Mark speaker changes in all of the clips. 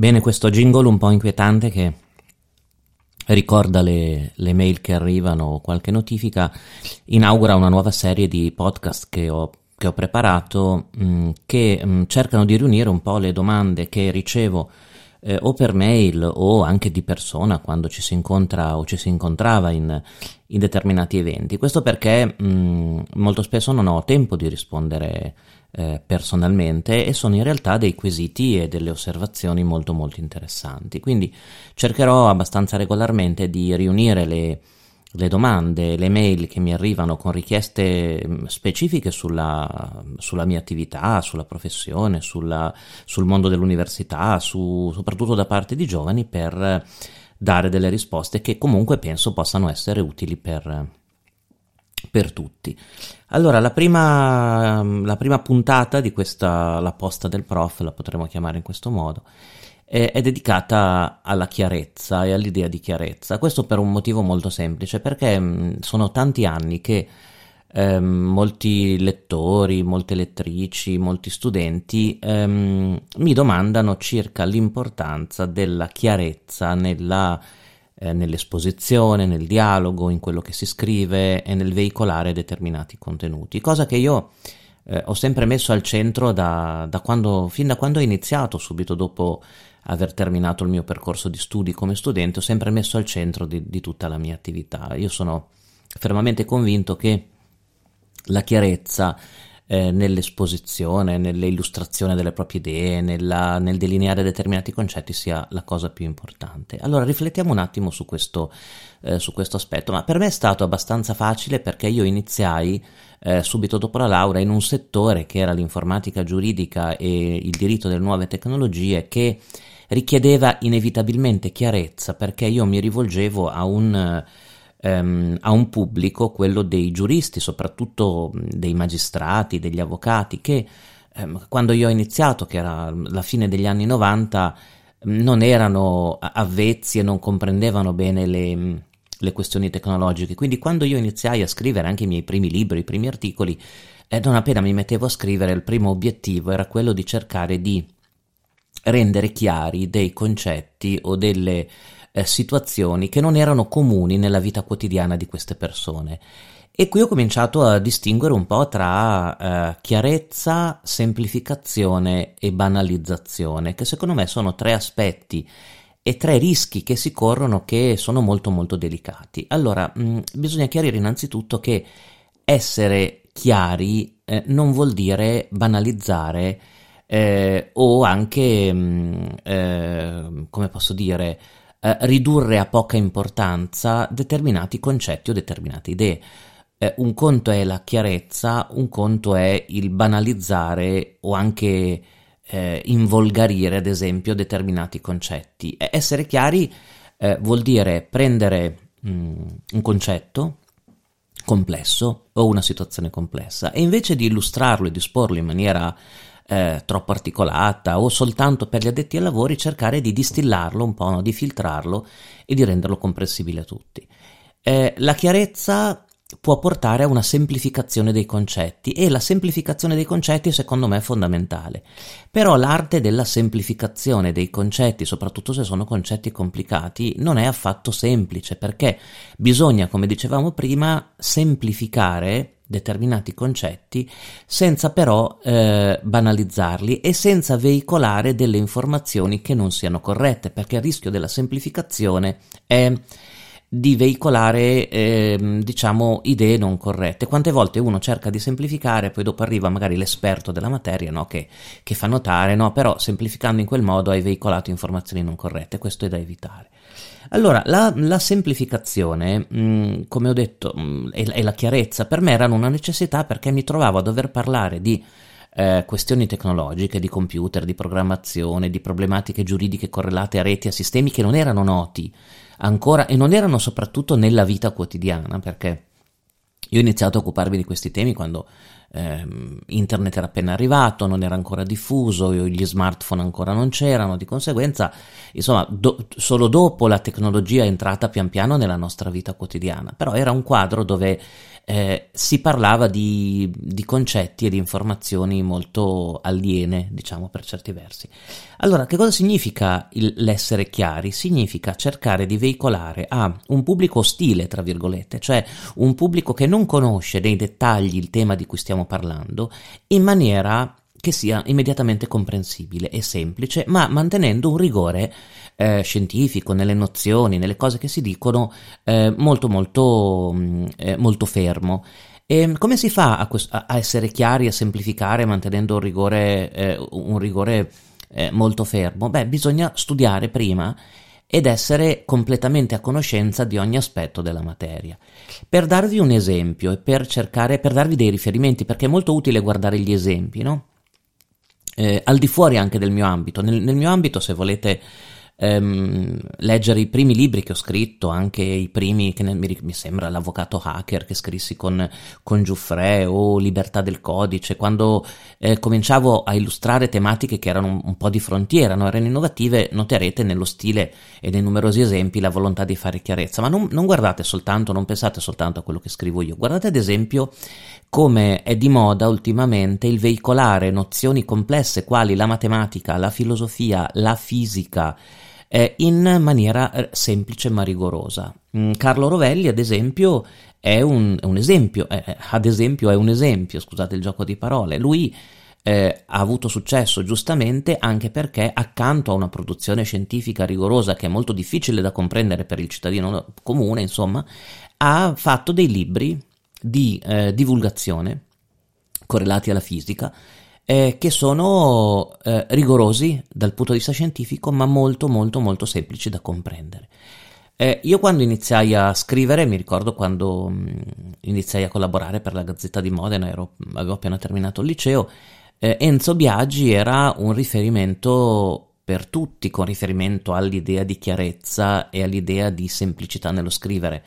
Speaker 1: Bene, questo jingle un po' inquietante che ricorda le, le, mail che arrivano o qualche notifica, inaugura una nuova serie di podcast che ho, che ho preparato mh, mm, che mh, mm, cercano di riunire un po' le domande che ricevo eh, o per mail o anche di persona quando ci si incontra o ci si incontrava in, in determinati eventi. Questo perché mh, mm, molto spesso non ho tempo di rispondere eh, personalmente e sono in realtà dei quesiti e delle osservazioni molto molto interessanti. Quindi cercherò abbastanza regolarmente di riunire le, le domande, le mail che mi arrivano con richieste mm, specifiche sulla, sulla mia attività, sulla professione, sulla, sul mondo dell'università, su, soprattutto da parte di giovani per dare delle risposte che comunque penso possano essere utili per, per tutti. Allora, la prima, la prima puntata di questa, la posta del prof, la potremmo chiamare in questo modo, è, è, dedicata alla chiarezza e all'idea di chiarezza. Questo per un motivo molto semplice, perché mh, sono tanti anni che ehm, molti lettori, molte lettrici, molti studenti ehm, mi domandano circa l'importanza della chiarezza nella eh, nell'esposizione, nel dialogo, in quello che si scrive e nel veicolare determinati contenuti, cosa che io eh, ho sempre messo al centro da, da quando, fin da quando ho iniziato, subito dopo aver terminato il mio percorso di studi come studente, ho sempre messo al centro di, di tutta la mia attività. Io sono fermamente convinto che la chiarezza eh, nell'esposizione, nell'illustrazione delle proprie idee, nella, nel delineare determinati concetti sia la cosa più importante. Allora riflettiamo un attimo su questo, eh, su questo aspetto, ma per me è stato abbastanza facile perché io iniziai eh, subito dopo la laurea in un settore che era l'informatica giuridica e il diritto delle nuove tecnologie che richiedeva inevitabilmente chiarezza perché io mi rivolgevo a un ehm, a un pubblico, quello dei giuristi, soprattutto dei magistrati, degli avvocati, che ehm, quando io ho iniziato, che era la fine degli anni 90, non erano avvezzi e non comprendevano bene le, le questioni tecnologiche. Quindi quando io iniziai a scrivere anche i miei primi libri, i primi articoli, eh, non appena mi mettevo a scrivere, il primo obiettivo era quello di cercare di rendere chiari dei concetti o delle eh, situazioni che non erano comuni nella vita quotidiana di queste persone. E qui ho cominciato a distinguere un po' tra eh, chiarezza, semplificazione e banalizzazione, che secondo me sono tre aspetti e tre rischi che si corrono che sono molto molto delicati. Allora, mh, mm, bisogna chiarire innanzitutto che essere chiari eh, non vuol dire banalizzare eh, o anche, mh, mm, eh, come posso dire, eh, ridurre a poca importanza determinati concetti o determinate idee. Eh, un conto è la chiarezza, un conto è il banalizzare o anche eh, involgarire, ad esempio, determinati concetti. essere chiari eh, vuol dire prendere mh, mm, un concetto complesso o una situazione complessa e invece di illustrarlo e di esporlo in maniera eh, troppo articolata o soltanto per gli addetti ai lavori cercare di distillarlo un po', no? di filtrarlo e di renderlo comprensibile a tutti. Eh, la chiarezza può portare a una semplificazione dei concetti e la semplificazione dei concetti secondo me è fondamentale. Però l'arte della semplificazione dei concetti, soprattutto se sono concetti complicati, non è affatto semplice perché bisogna, come dicevamo prima, semplificare determinati concetti senza però eh, banalizzarli e senza veicolare delle informazioni che non siano corrette, perché il rischio della semplificazione è di veicolare eh, diciamo idee non corrette. Quante volte uno cerca di semplificare, poi dopo arriva magari l'esperto della materia no? che, che, fa notare, no, però semplificando in quel modo hai veicolato informazioni non corrette, questo è da evitare. Allora, la, la semplificazione, mh, mm, come ho detto, mh, e, e, la chiarezza. Per me erano una necessità perché mi trovavo a dover parlare di eh, questioni tecnologiche, di computer, di programmazione, di problematiche giuridiche correlate a reti, a sistemi che non erano noti ancora e non erano soprattutto nella vita quotidiana, perché io ho iniziato a occuparmi di questi temi quando eh, internet era appena arrivato, non era ancora diffuso, gli smartphone ancora non c'erano, di conseguenza, insomma, do, solo dopo la tecnologia è entrata pian piano nella nostra vita quotidiana, però era un quadro dove eh, si parlava di, di, concetti e di informazioni molto aliene, diciamo per certi versi. Allora, che cosa significa il, l'essere chiari? Significa cercare di veicolare a un pubblico ostile, tra virgolette, cioè un pubblico che non conosce nei dettagli il tema di cui stiamo parlando, in maniera che sia immediatamente comprensibile e semplice, ma mantenendo un rigore eh, scientifico nelle nozioni, nelle cose che si dicono, eh, molto molto mm, eh, molto fermo. E come si fa a, a, essere chiari, a semplificare, mantenendo un rigore, eh, un rigore eh, molto fermo? Beh, bisogna studiare prima ed essere completamente a conoscenza di ogni aspetto della materia. Per darvi un esempio e per cercare, per darvi dei riferimenti, perché è molto utile guardare gli esempi, no? eh, al di fuori anche del mio ambito. Nel, nel mio ambito, se volete ehm, leggere i primi libri che ho scritto, anche i primi, che ne, mi, mi, sembra l'avvocato hacker che scrissi con, con Giuffre o Libertà del Codice, quando eh, cominciavo a illustrare tematiche che erano un, un po' di frontiera, no? erano innovative, noterete nello stile e nei numerosi esempi la volontà di fare chiarezza, ma non, non guardate soltanto, non pensate soltanto a quello che scrivo io, guardate ad esempio come è di moda ultimamente il veicolare nozioni complesse quali la matematica, la filosofia, la fisica, eh, in maniera eh, semplice ma rigorosa. Mm, Carlo Rovelli, ad esempio, è un, un esempio, eh, eh, ad esempio è un esempio, scusate il gioco di parole, lui eh, ha avuto successo giustamente anche perché accanto a una produzione scientifica rigorosa che è molto difficile da comprendere per il cittadino comune, insomma, ha fatto dei libri di eh, divulgazione correlati alla fisica eh, che sono eh, rigorosi dal punto di vista scientifico ma molto molto molto semplici da comprendere. Eh, io quando iniziai a scrivere, mi ricordo quando mh, mm, iniziai a collaborare per la Gazzetta di Modena, ero, avevo appena terminato il liceo, eh, Enzo Biagi era un riferimento per tutti con riferimento all'idea di chiarezza e all'idea di semplicità nello scrivere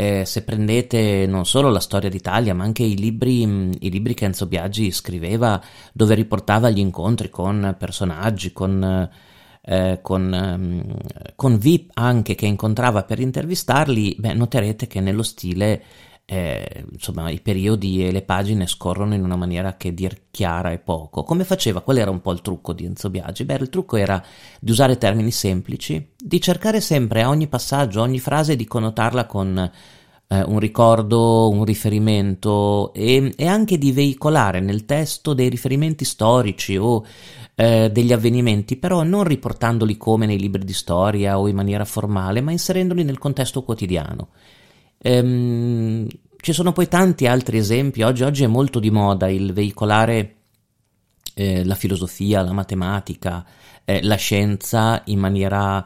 Speaker 1: eh, se prendete non solo la storia d'Italia, ma anche i libri, mm, i libri, che Enzo Biagi scriveva, dove riportava gli incontri con personaggi, con, eh, con, eh, con VIP anche che incontrava per intervistarli, beh, noterete che nello stile eh, insomma, i periodi e le pagine scorrono in una maniera che dir chiara e poco. Come faceva? Qual era un po' il trucco di Enzo Biagi? Beh, il trucco era di usare termini semplici, di cercare sempre a ogni passaggio, a ogni frase di connotarla con eh, un ricordo, un riferimento e, e, anche di veicolare nel testo dei riferimenti storici o eh, degli avvenimenti, però non riportandoli come nei libri di storia o in maniera formale, ma inserendoli nel contesto quotidiano. Ehm, ci sono poi tanti altri esempi, oggi, oggi, è molto di moda il veicolare eh, la filosofia, la matematica, eh, la scienza in maniera,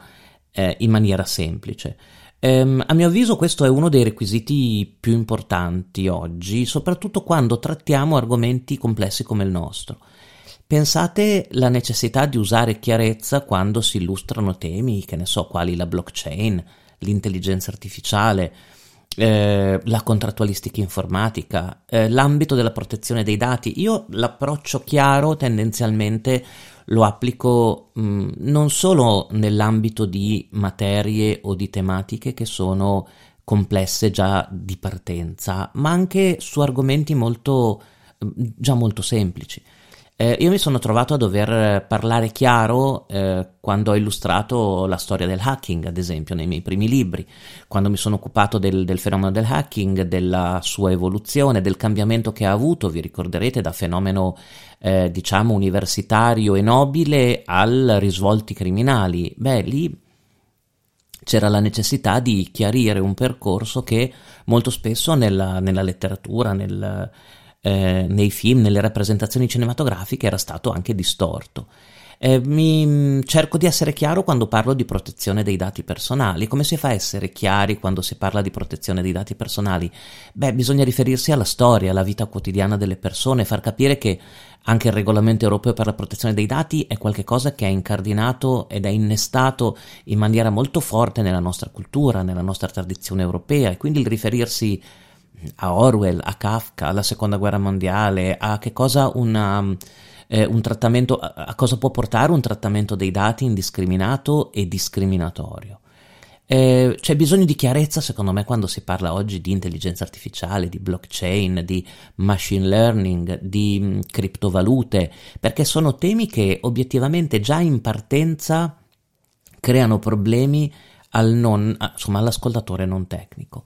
Speaker 1: eh, in maniera semplice. Ehm, a mio avviso questo è uno dei requisiti più importanti oggi, soprattutto quando trattiamo argomenti complessi come il nostro. Pensate la necessità di usare chiarezza quando si illustrano temi, che ne so, quali la blockchain, l'intelligenza artificiale, eh, la contrattualistica informatica, eh, l'ambito della protezione dei dati. Io l'approccio chiaro tendenzialmente lo applico mh, mm, non solo nell'ambito di materie o di tematiche che sono complesse già di partenza, ma anche su argomenti molto, già molto semplici. Eh, io mi sono trovato a dover parlare chiaro eh, quando ho illustrato la storia del hacking, ad esempio, nei miei primi libri, quando mi sono occupato del, del, fenomeno del hacking, della sua evoluzione, del cambiamento che ha avuto, vi ricorderete, da fenomeno eh, diciamo universitario e nobile al risvolti criminali. Beh, lì c'era la necessità di chiarire un percorso che molto spesso nella, nella letteratura, nel eh, nei film, nelle rappresentazioni cinematografiche era stato anche distorto. Eh, mi, mm, cerco di essere chiaro quando parlo di protezione dei dati personali. Come si fa a essere chiari quando si parla di protezione dei dati personali? Beh, bisogna riferirsi alla storia, alla vita quotidiana delle persone, far capire che anche il regolamento europeo per la protezione dei dati è qualcosa che è incardinato ed è innestato in maniera molto forte nella nostra cultura, nella nostra tradizione europea e quindi il riferirsi a Orwell, a Kafka, alla seconda guerra mondiale, a che cosa una, eh, un trattamento, a cosa può portare un trattamento dei dati indiscriminato e discriminatorio. Eh, c'è bisogno di chiarezza, secondo me, quando si parla oggi di intelligenza artificiale, di blockchain, di machine learning, di mh, criptovalute, perché sono temi che obiettivamente già in partenza creano problemi al non, insomma, all'ascoltatore non tecnico.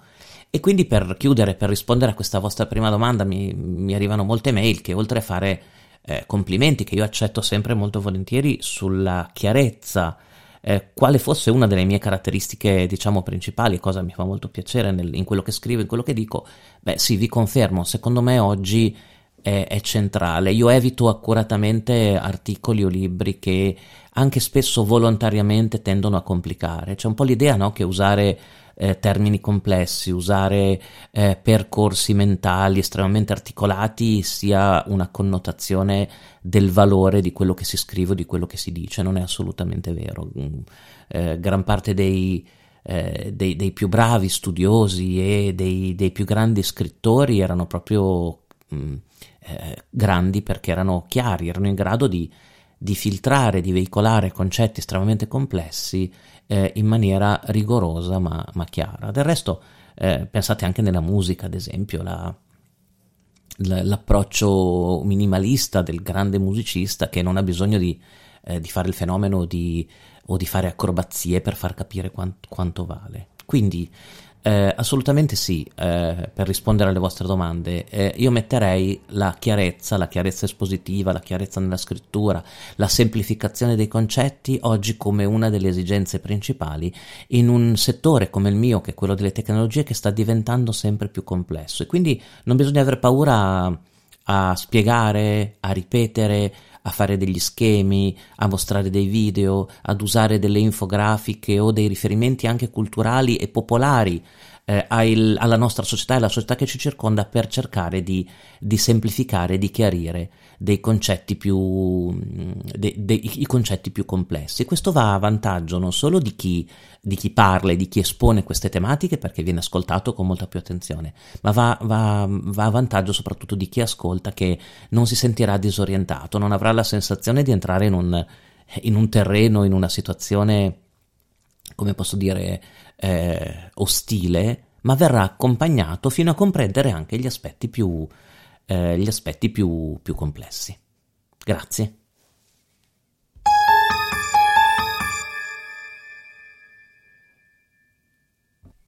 Speaker 1: E quindi per chiudere, per rispondere a questa vostra prima domanda, mi, mi arrivano molte mail che oltre a fare eh, complimenti che io accetto sempre molto volentieri sulla chiarezza, eh, quale fosse una delle mie caratteristiche, diciamo, principali, cosa mi fa molto piacere nel, in quello che scrivo, in quello che dico, beh sì, vi confermo, secondo me oggi è, centrale. Io evito accuratamente articoli o libri che anche spesso volontariamente tendono a complicare. C'è un po' l'idea no, che usare eh, termini complessi, usare eh, percorsi mentali estremamente articolati sia una connotazione del valore di quello che si scrive o di quello che si dice. Non è assolutamente vero. Mm, eh, gran parte dei, eh, dei, dei, più bravi studiosi e dei, dei più grandi scrittori erano proprio mh, mm, eh, grandi perché erano chiari, erano in grado di, di, filtrare, di veicolare concetti estremamente complessi eh, in maniera rigorosa ma, ma, chiara. Del resto, eh, pensate anche nella musica, ad esempio, la, la, l'approccio minimalista del grande musicista che non ha bisogno di, eh, di fare il fenomeno di, o di fare acrobazie per far capire quant, quanto vale. Quindi eh, assolutamente sì, eh, per rispondere alle vostre domande, eh, io metterei la chiarezza, la chiarezza espositiva, la chiarezza nella scrittura, la semplificazione dei concetti oggi come una delle esigenze principali in un settore come il mio, che è quello delle tecnologie, che sta diventando sempre più complesso. E quindi non bisogna aver paura a, a spiegare, a ripetere, a fare degli schemi, a mostrare dei video, ad usare delle infografiche o dei riferimenti anche culturali e popolari eh, al, alla nostra società e alla società che ci circonda per cercare di, di semplificare, di chiarire dei concetti più, de, de, i concetti più complessi. Questo va a vantaggio non solo di chi, di chi, parla e di chi espone queste tematiche perché viene ascoltato con molta più attenzione, ma va, va, va a vantaggio soprattutto di chi ascolta che non si sentirà disorientato, non avrà la sensazione di entrare in un, in un terreno, in una situazione, come posso dire, eh, ostile, ma verrà accompagnato fino a comprendere anche gli aspetti più, eh, gli aspetti più, più complessi. Grazie.